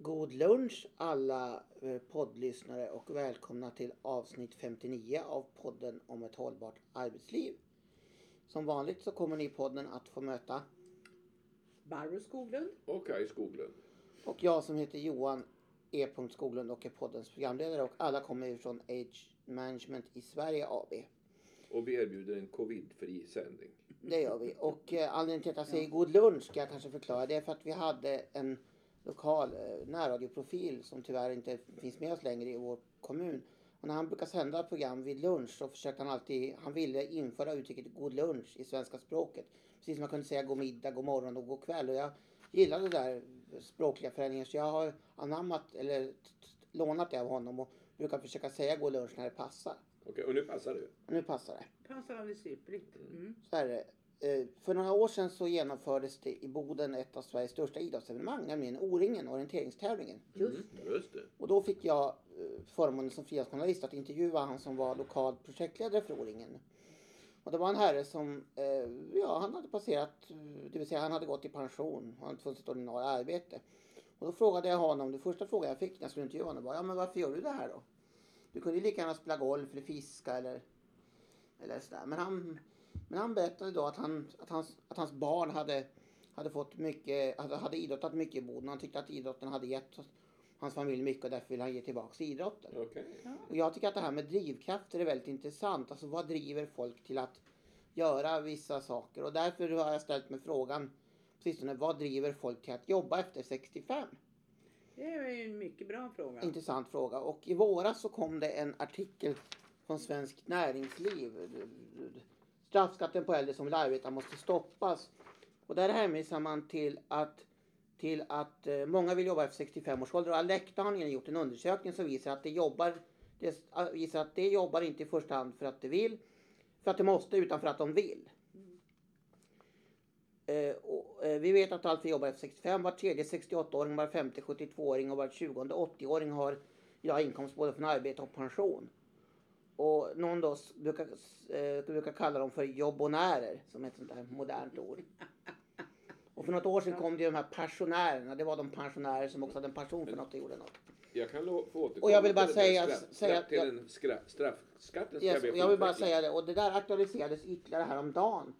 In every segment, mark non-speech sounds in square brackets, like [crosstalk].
God lunch alla eh, poddlyssnare och välkomna till avsnitt 59 av podden om ett hållbart arbetsliv. Som vanligt så kommer ni i podden att få möta Barbro Skoglund. Och Kaj Skoglund. och jag som heter Johan E. Skoglund och är poddens programledare och alla kommer från Age Management i Sverige AB. Och vi erbjuder en covidfri sändning. Det gör vi. Och eh, anledningen till att jag säger god lunch ska jag kanske förklara. Det är för att vi hade en lokal eh, närradioprofil som tyvärr inte finns med oss längre i vår kommun. Och när han brukar sända program vid lunch så försökte han alltid, han ville införa uttrycket god lunch i svenska språket. Precis som man kunde säga god middag, god morgon och god kväll. Och jag gillade det där språkliga förändringen så jag har anammat eller lånat det av honom och brukar försöka säga god lunch när det passar. Okej, och nu passar det. Och nu passar det. Passar alldeles ypperligt. Mm. Så är det. Eh, För några år sedan så genomfördes det i Boden ett av Sveriges största idrottsevenemang, nämligen O-ringen, orienteringstävlingen. Just Mm, just det. Och då fick jag eh, förmånen som frilansjournalist att intervjua han som var lokal projektledare för O-ringen. Och det var en herre som, eh, ja han hade passerat, det vill säga han hade gått i pension, han hade fått sitt ordinarie arbete. Och då frågade jag honom, det första frågan jag fick när jag skulle intervjua honom var, ja men varför gör du det här då? Du kunde ju lika gärna spela golf eller fiska eller, eller sådär. Men han, men han berättade då att, han, att, hans, att hans barn hade, hade fått mycket, hade, hade idrottat mycket i Boden. Han tyckte att idrotten hade gett hans familj mycket och därför vill han ge tillbaka till idrotten. Okej. Och jag tycker att det här med drivkrafter är väldigt intressant. Alltså vad driver folk till att göra vissa saker? Och därför har jag ställt mig frågan på sistone, vad driver folk till att jobba efter 65? Det är en mycket bra fråga. Intressant fråga. Och i våras så kom det en artikel från Svenskt Näringsliv. Straffskatten på äldre som vill arbeta måste stoppas. Och där hänvisar man till att, till att eh, många vill jobba efter 65 års ålder. Och Alecta har nyligen gjort en undersökning som visar att de jobbar det ah, visar att de jobbar inte i första hand för att de vill, för att de måste, utan för att de vill. Eh, och, eh, vi vet att allt fler jobbar efter 65. Var tredje 68-åring, var femte 72-åring och var tjugonde 80-åring har idag inkomst både från arbete och pension. Och någon då brukar, eh, brukar kalla dem för jobbonärer, som är ett sånt där modernt ord. Och för något år sedan kom det ju de här pensionärerna. Det var de pensionärer som också hade en passion för något och gjorde något. Jag kan få återkomma Och jag vill bara till säga- straff, säga till jag- den straffskatten. Yes, få jag vill bara säga det. Och det där aktualiserades ytterligare häromdagen.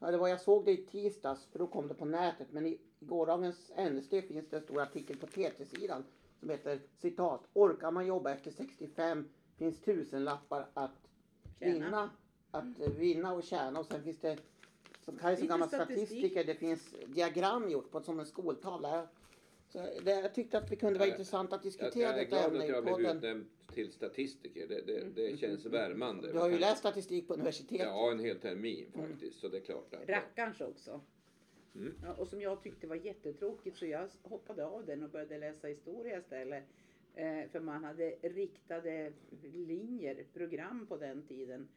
Ja, det var, jag såg det i tisdags, för då kom det på nätet. Men i gårdagens NSD finns det en stor artikel på TT-sidan som heter citat. Orkar man jobba efter 65 finns tusenlappar att Tjäna. vinna. Att eh, vinna och tjäna. Och sen finns det, som Kaj är som gammal statistik. statistiker, det finns diagram gjort på som en skoltavla. Så det, jag tyckte att det kunde vara Ja, intressant att Jag, diskutera jag är detta glad ämne att i jag blev podden. utnämnd till statistiker. Det, det, det känns värmande. Du har ju läst statistik på universitetet. Ja, en hel termin faktiskt. Så det är klart att... Rackarns också. Mm. Ja, och som jag tyckte var jättetråkigt så jag hoppade av den och började läsa historia istället. Eh, för man hade riktade linjer, program på den tiden.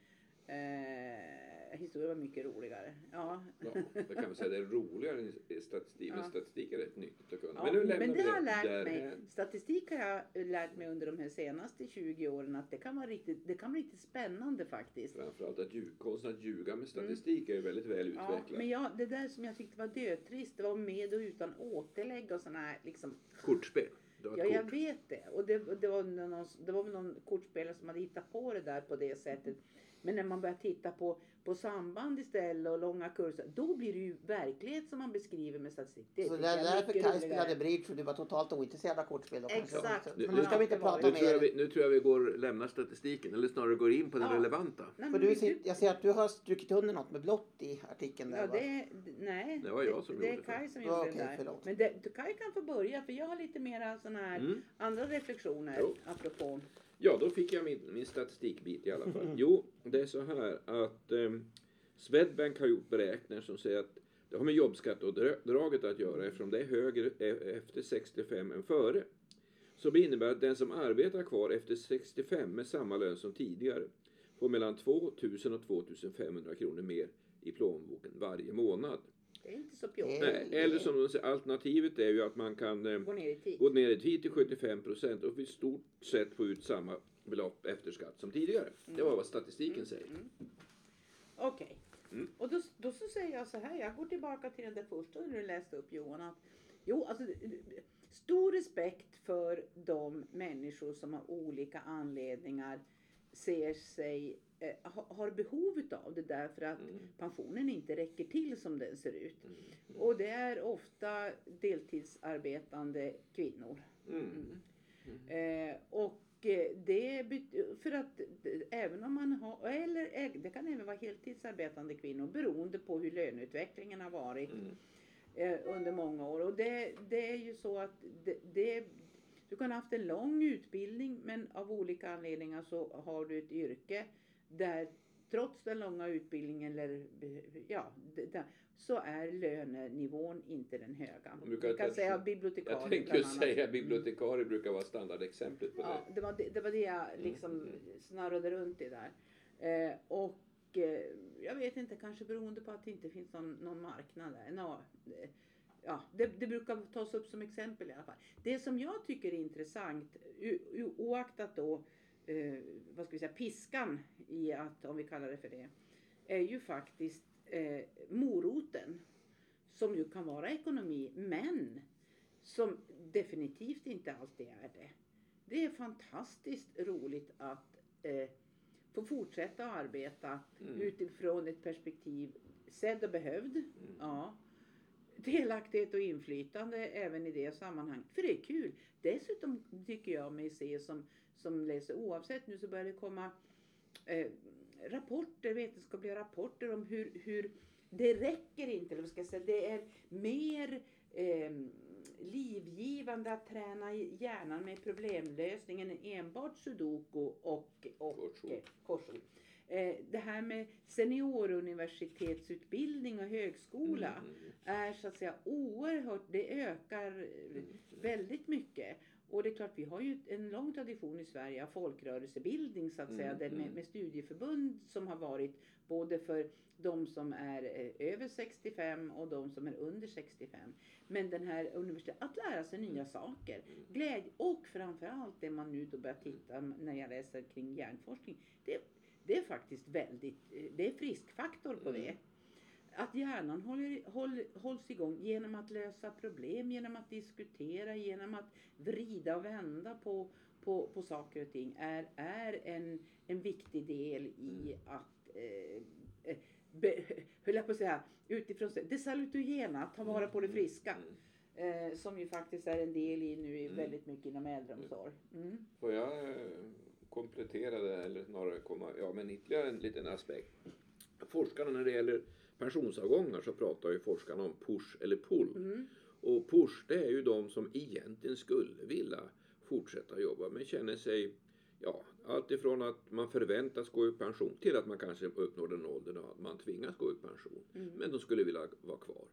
Eh, historia var mycket roligare. Ja. Ja, det kan man säga. Det är roligare än statistik. Men Ja. statistik är rätt nyttigt att kunna. Ja, men nu lämnar men det vi har jag lärt därhän. mig. Statistik har jag lärt mig under de här senaste 20 åren att det kan vara riktigt, det kan vara riktigt spännande faktiskt. Framförallt att ljug, konsten att ljuga med statistik är ju väldigt väl Mm. Ja, utvecklad. men jag, det där som jag tyckte var dötrist, det var med och utan återlägg och sådana här liksom. Kortspel. Du har ett Ja, jag kort. vet det. Och det, det, var någon, det var väl någon kortspelare som hade hittat på det där på det sättet. Men när man börjar titta på, på samband istället och långa kurser, då blir det ju verklighet som man beskriver med statistik. Det Så jag är därför Kaj spelade bridge för du var totalt ointresserad av kortspel. Exakt. Men nu ska vi inte Ja, prata Nu tror, jag vi, nu tror jag vi går lämnar statistiken, eller snarare går in på den Ja. relevanta. Nej, För men du, jag ser att du har strukit under något med blått i artikeln. Där, Ja, det, nej. Det var jag som det, gjorde är det. Kaj som Ja, gjorde okej, det där. förlåt. Men det, Kaj kan få börja för jag har lite mera sådana här Mm. andra reflektioner Jo. apropå. Ja, då fick jag min, min statistikbit i alla fall. Jo, det är så här att eh, Swedbank har gjort beräkningar som säger att det har med jobbskatteavdraget att göra eftersom det är högre e- efter 65 än före. Så det innebär att den som arbetar kvar efter 65 med samma lön som tidigare får mellan 2 000 och 2 500 kronor mer i plånboken varje månad. Det är inte så pjåkigt. Nej. Eller som de säger, alternativet är ju att man kan eh, Gå ner i tid. gå ner i tid till 75 procent och i stort sett få ut samma belopp efter skatt som tidigare. Det var vad statistiken säger. Okej. Mm. Och då, då så säger jag så här, jag går tillbaka till den där första du läste upp Johan. Att, jo, alltså stor respekt för de människor som av olika anledningar ser sig eh, ha- har behov av det därför att Mm. pensionen inte räcker till som den ser ut. Mm. Och det är ofta deltidsarbetande kvinnor. Mm. Eh, och eh, det för att även om man har, eller det kan även vara heltidsarbetande kvinnor beroende på hur löneutvecklingen har varit Mm. eh, under många år. Och det, det är ju så att det, det, du kan ha haft en lång utbildning men av olika anledningar så har du ett yrke där trots den långa utbildningen eller, ja, så är lönenivån inte den höga. Man brukar kan säga Jag bibliotekarie tänkte ju annat. säga bibliotekarie brukar vara standardexemplet på Ja, det. det var det, det var det jag liksom Mm. snarrade runt i där. Eh, och eh, jag vet inte, kanske beroende på att det inte finns någon, någon marknad där. Eh, ja, det, det brukar tas upp som exempel i alla fall. Det som jag tycker är intressant, oaktat då, eh, vad ska vi säga, piskan i att, om vi kallar det för det, är ju faktiskt eh, moroten. Som ju kan vara ekonomi, men som definitivt inte alltid är det. Det är fantastiskt roligt att eh, få fortsätta att arbeta Mm. utifrån ett perspektiv sedd och behövd. Mm. Ja. Delaktighet och inflytande även i det sammanhanget. För det är kul. Dessutom tycker jag mig se som, som läser oavsett nu så börjar det komma eh, rapporter, vetenskapliga rapporter om hur, hur det räcker inte, eller vad ska jag säga, det är mer eh, livgivande att träna hjärnan med problemlösning än enbart sudoku och, och Korsord. korsord. Eh, det här med senioruniversitetsutbildning och högskola Mm. är så att säga oerhört, det ökar eh, Mm. väldigt mycket. Och det är klart, vi har ju en lång tradition i Sverige av folkrörelsebildning så att säga, Mm, med, mm. med studieförbund som har varit både för de som är eh, över 65 och de som är under 65. Men den här universitet, att lära sig nya saker, Mm. glädje och framförallt det man nu då börjar titta när jag läser kring hjärnforskning. Det, det är faktiskt väldigt, eh, det är friskfaktor på Mm. det. Att hjärnan håller, håll, hålls igång genom att lösa problem, genom att diskutera, genom att vrida och vända på, på, på saker och ting är, är en, en viktig del i att eh, eh, be, [laughs] höll jag på att säga, utifrån det salutogena, att ta vara på det friska. Mm. Eh, som ju faktiskt är en del i nu Mm. väldigt mycket inom äldreomsorg. Mm. Får jag eh, komplettera det eller snarare komma ja, med ytterligare en liten aspekt. Forskarna när det gäller pensionsavgångar så pratar ju forskarna om push eller pull. Mm. Och push det är ju de som egentligen skulle vilja fortsätta jobba men känner sig Ja, allt ifrån att man förväntas gå i pension till att man kanske uppnår den åldern att man tvingas gå i pension. Mm. Men de skulle vilja vara kvar.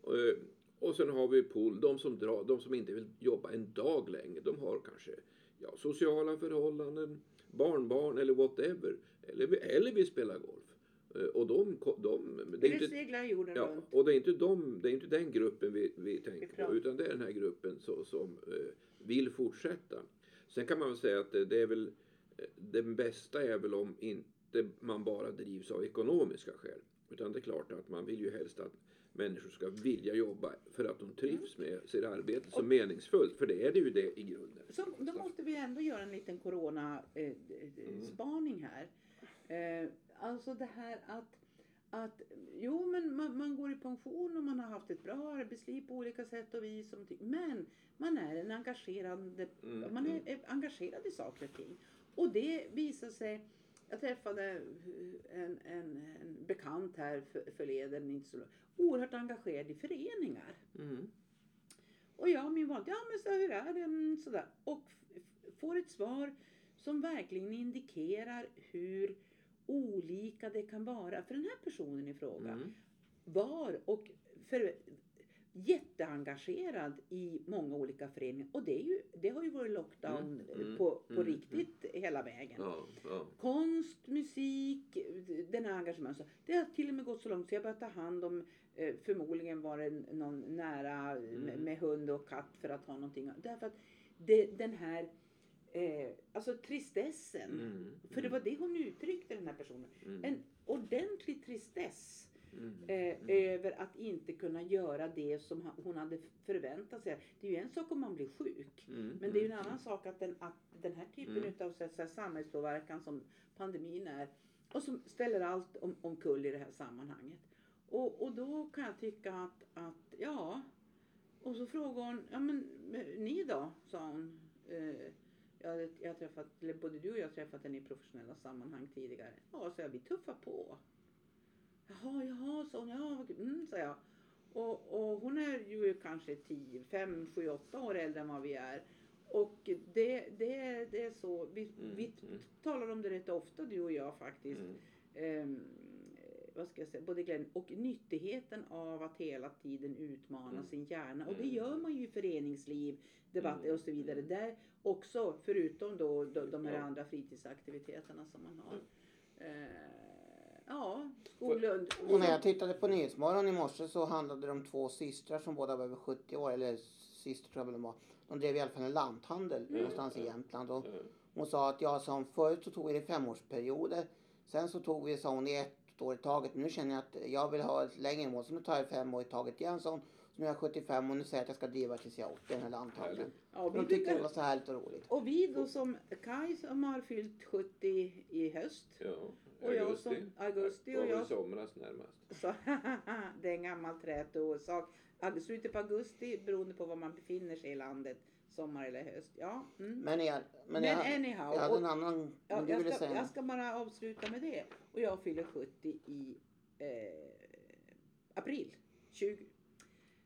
Och, eh, och sen har vi pool, de som, drar, de som inte vill jobba en dag längre. De har kanske ja, sociala förhållanden, barnbarn eller whatever. Eller, eller vill spela golf. Eh, Och de, de, det är Eller inte, seglar jorden Ja, runt. och det är inte, de, det är inte den gruppen vi, vi tänker på utan det är den här gruppen så, som eh, vill fortsätta. Sen kan man väl säga att det, det är väl eh, det bästa är väl om inte man bara drivs av ekonomiska skäl. Utan det är klart att man vill ju helst att människor ska vilja jobba för att de trivs med sitt arbete som meningsfullt. För det är det ju det i grunden. Så då måste vi ändå göra en liten corona-spaning här. Eh, alltså det här att, att jo men man, man går i pension och man har haft ett bra arbetsliv på olika sätt och vis. Ty- men man är en engagerad, Mm, man är, mm. är engagerad i saker och ting. Och det visar sig jag träffade en, en, en bekant här för, förleden, inte så långt, oerhört engagerad i föreningar. Mm. Och jag min vanliga, ja men så hur är det? Mm, Sådär. Och får ett svar som verkligen indikerar hur olika det kan vara för den här personen i fråga. Mm. Var och för, jätteengagerad i många olika föreningar. Och det, är ju, det har ju varit lockdown Mm, mm, på, på mm, riktigt hela vägen. Ja, ja. Konst, musik, den här engagemang. Så Det har till och med gått så långt så jag börjat ta hand om, eh, förmodligen var det någon nära Mm. med, med hund och katt för att ha någonting. Därför att det, den här, eh, alltså tristessen. Mm. För det var det hon uttryckte den här personen. Mm. En ordentlig tristess Mm. Eh, Över att inte kunna göra det som hon hade förväntat sig. Det är ju en sak om man blir sjuk. Mm. Men det är ju en annan sak att den, att den här typen Mm. utav så att säga, samhällspåverkan som pandemin är och som ställer allt om, omkull i det här sammanhanget. Och, och då kan jag tycka att, att ja. Och så frågade hon, ja men ni då? sa hon. Eh, jag, jag träffat, både du och jag har träffat henne i professionella sammanhang tidigare. Ja, så jag, vi tuffar på. Jaha, jaha, sa hon. Ja, vad kul. mm, sa jag. Och, och hon är ju kanske 10, 5, 7, 8 år äldre än vad vi är. Och det, det, det är så. Vi, Mm, vi mm. talar om det rätt ofta du och jag faktiskt. Mm. Ehm, vad ska jag säga, både glädjen och nyttigheten av att hela tiden utmana Mm. sin hjärna. Och det Mm. gör man ju i föreningsliv, debatter Mm. och så vidare. Där också, förutom då de, de här Ja. andra fritidsaktiviteterna som man har. Mm. Eh, ja, Skoglund. Och när jag tittade på Nyhetsmorgon i morse så handlade det om två systrar som båda var över 70 år, eller syster tror jag väl de var. De drev i alla fall en lanthandel Mm. någonstans i Jämtland. Och Mm. hon sa att ja, som förut så tog vi det i femårsperioder. Sen så tog vi, sa hon, i ett år i taget. Nu känner jag att jag vill ha ett längre mål. Så nu tar jag fem år i taget igen. Så hon, nu är jag 75 och nu säger jag att jag ska driva tills jag är 80, den här lanthandeln. Ja, vi De tyckte det var så härligt och roligt. och vi då som Kaj som har fyllt 70 i höst. Ja. Och jag Augusti. som augusti och väl jag somras närmast. Så, [laughs] det är en gammal trätosak. Ag- Slutet på augusti beroende på var man befinner sig i landet. Sommar eller höst. Ja. Mm. Men, jag, men, Men jag, anyhow. jag hade och- en annan, Ja, jag, ville ska, säga jag ska bara avsluta med det. Och jag fyller 70 i eh, april 20,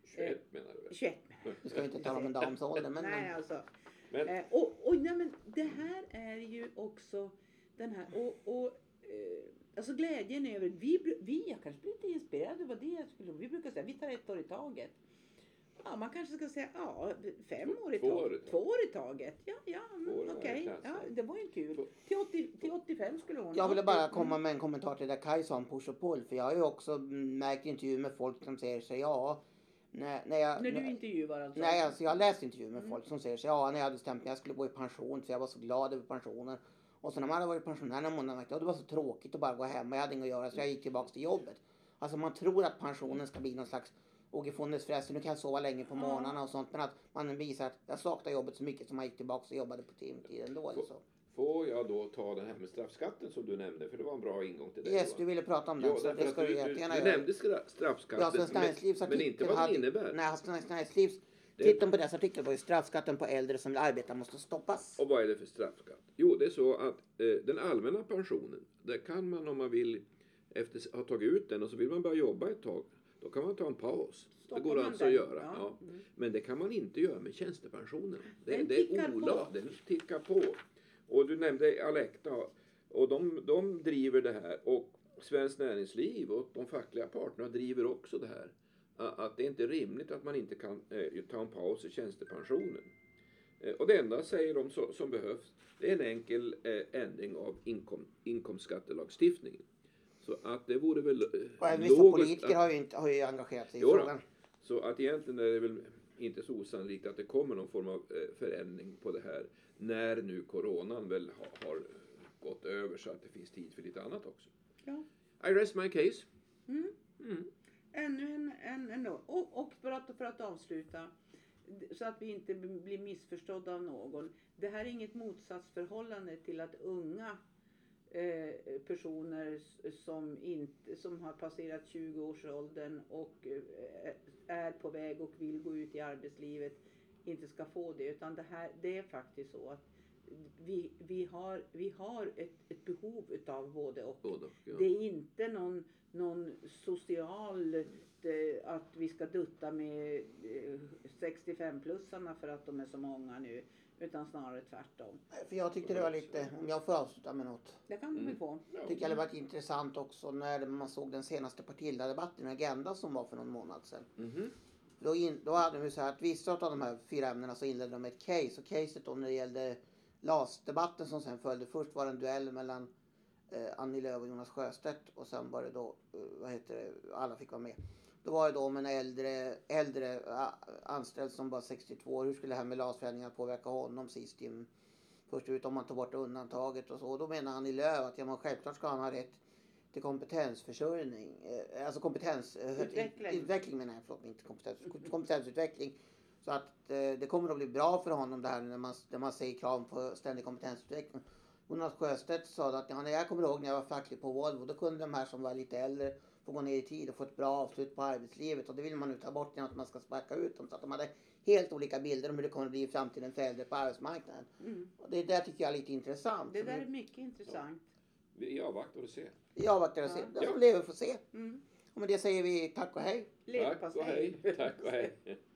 21 menar du väl? 21. Nu ska vi inte tala om en dams ålder men, Nej, alltså. Men- Eh, och, och nej, men det här är ju också den här och, och alltså glädjen över vi, vi jag kanske blir lite inspirerad över det jag skulle vi brukar säga vi tar ett år i taget. Ja, man kanske ska säga ja, fem år i Två år i taget. taget. Två år i taget. Ja, ja, mm, okej. klass, Ja, ja. det var ju kul. Till, 80, till 85 skulle hon. jag ville bara 80, komma mm. med en kommentar till det Kaj sa om push och pull. För jag har ju också märkt intervjuer med folk som säger sig ja. När, när jag, När du intervjuar alltså? Nej, alltså jag har läst intervjuer med Mm. folk som säger så ja, när jag hade bestämt mig jag skulle gå i pension för jag var så glad över pensionen. Och så när man hade varit pensionär några månader märkte jag att det var så tråkigt att bara gå hemma. Jag hade inget att göra så jag gick tillbaks till jobbet. Alltså man tror att pensionen ska bli någon slags Åge Fonnes nu kan jag sova länge på Ja. morgnarna och sånt. Men att man visar att jag saknar jobbet så mycket som man gick tillbaks och jobbade på timtid ändå eller så. Får jag då ta den här med straffskatten som du nämnde? För det var en bra ingång till det. Yes, Johan. du ville prata om den Ja, så det ska du, du du, du nämnde stra- Ja, straffskatten, Näringslivs men, men inte vad den innebär. Nej, Svenskt Näringslivs titeln på dess artikel var ju straffskatten på äldre som vill arbeta måste stoppas. Och vad är det för straffskatt? Jo, det är så att eh, den allmänna pensionen, där kan man om man vill efter ha tagit ut den och så vill man börja jobba ett tag, då kan man ta en paus. Stoppar det går alltså att göra. Ja. Ja. Mm. Men det kan man inte göra med tjänstepensionen. Det, Den det är på. olag, den tickar på. Och du nämnde Alecta och de, de driver det här och Svenskt Näringsliv och de fackliga parterna driver också det här. Att det inte är rimligt att man inte kan eh, ta en paus i tjänstepensionen. Eh, och det enda säger de så, som behövs det är en enkel eh, ändring av inkom, inkomstskattelagstiftningen. Så att det vore väl eh, Och även vissa logiskt politiker att- har ju, inte, har ju engagerat sig i Jo då. frågan. så att egentligen är det väl inte så osannolikt att det kommer någon form av förändring på det här när nu coronan väl har, har gått över så att det finns tid för lite annat också. Ja. I rest my case. Mm. Mm. Ännu en, en, en och, och för, att, för att avsluta, så att vi inte blir missförstådda av någon. Det här är inget motsatsförhållande till att unga eh, personer som, inte, som har passerat 20-årsåldern och eh, är på väg och vill gå ut i arbetslivet inte ska få det. Utan det, här, det är faktiskt så att vi, vi har, vi har ett, ett behov utav både och. Både och, ja. Det är inte någon, någon social, eh, att vi ska dutta med eh, 65-plussarna för att de är så många nu. Utan snarare tvärtom. För jag tyckte det var lite, om jag får avsluta med något. Det kan Mm. väl få. Ja. Tycker jag det var intressant också när man såg den senaste partiledardebatten, Agenda, som var för någon månad sedan. Mhm. Då, in, då hade de ju så här att vissa av de här fyra ämnena så inledde de med ett case. Och caset då när det gällde LAS-debatten som sen följde. Först var det en duell mellan eh, Annie Lööf och Jonas Sjöstedt. Och sen var det då, eh, vad heter det, alla fick vara med. Då var det då om en äldre, äldre anställd som var 62 år. Hur skulle det här med LAS-förändringar påverka honom sist i Först ut om man tar bort undantaget och så. Och då menar Annie Lööf att ja, men självklart ska han ha rätt till kompetensförsörjning, eh, alltså kompetens, eh, Utveckling. utveckling menar jag, förlåt, inte kompetens, kompetensutveckling. Så att eh, det kommer att bli bra för honom där när man, när man säger krav på ständig kompetensutveckling. Jonas Sjöstedt sa att ja, när jag kommer ihåg när jag var facklig på Volvo, då kunde de här som var lite äldre få gå ner i tid och få ett bra avslut på arbetslivet. Och det vill man nu ta bort genom att man ska sparka ut dem. Så att de hade helt olika bilder om hur det kommer att bli i framtiden för äldre på arbetsmarknaden. Mm. Och det där tycker jag är lite intressant. Det där är mycket intressant. Vi avvaktar och ser. Vi avvaktar och ser. Ja. Den som lever får se. Mm. Och med det säger vi tack och hej. Leverpastej. Tack och hej. Tack och hej. [laughs]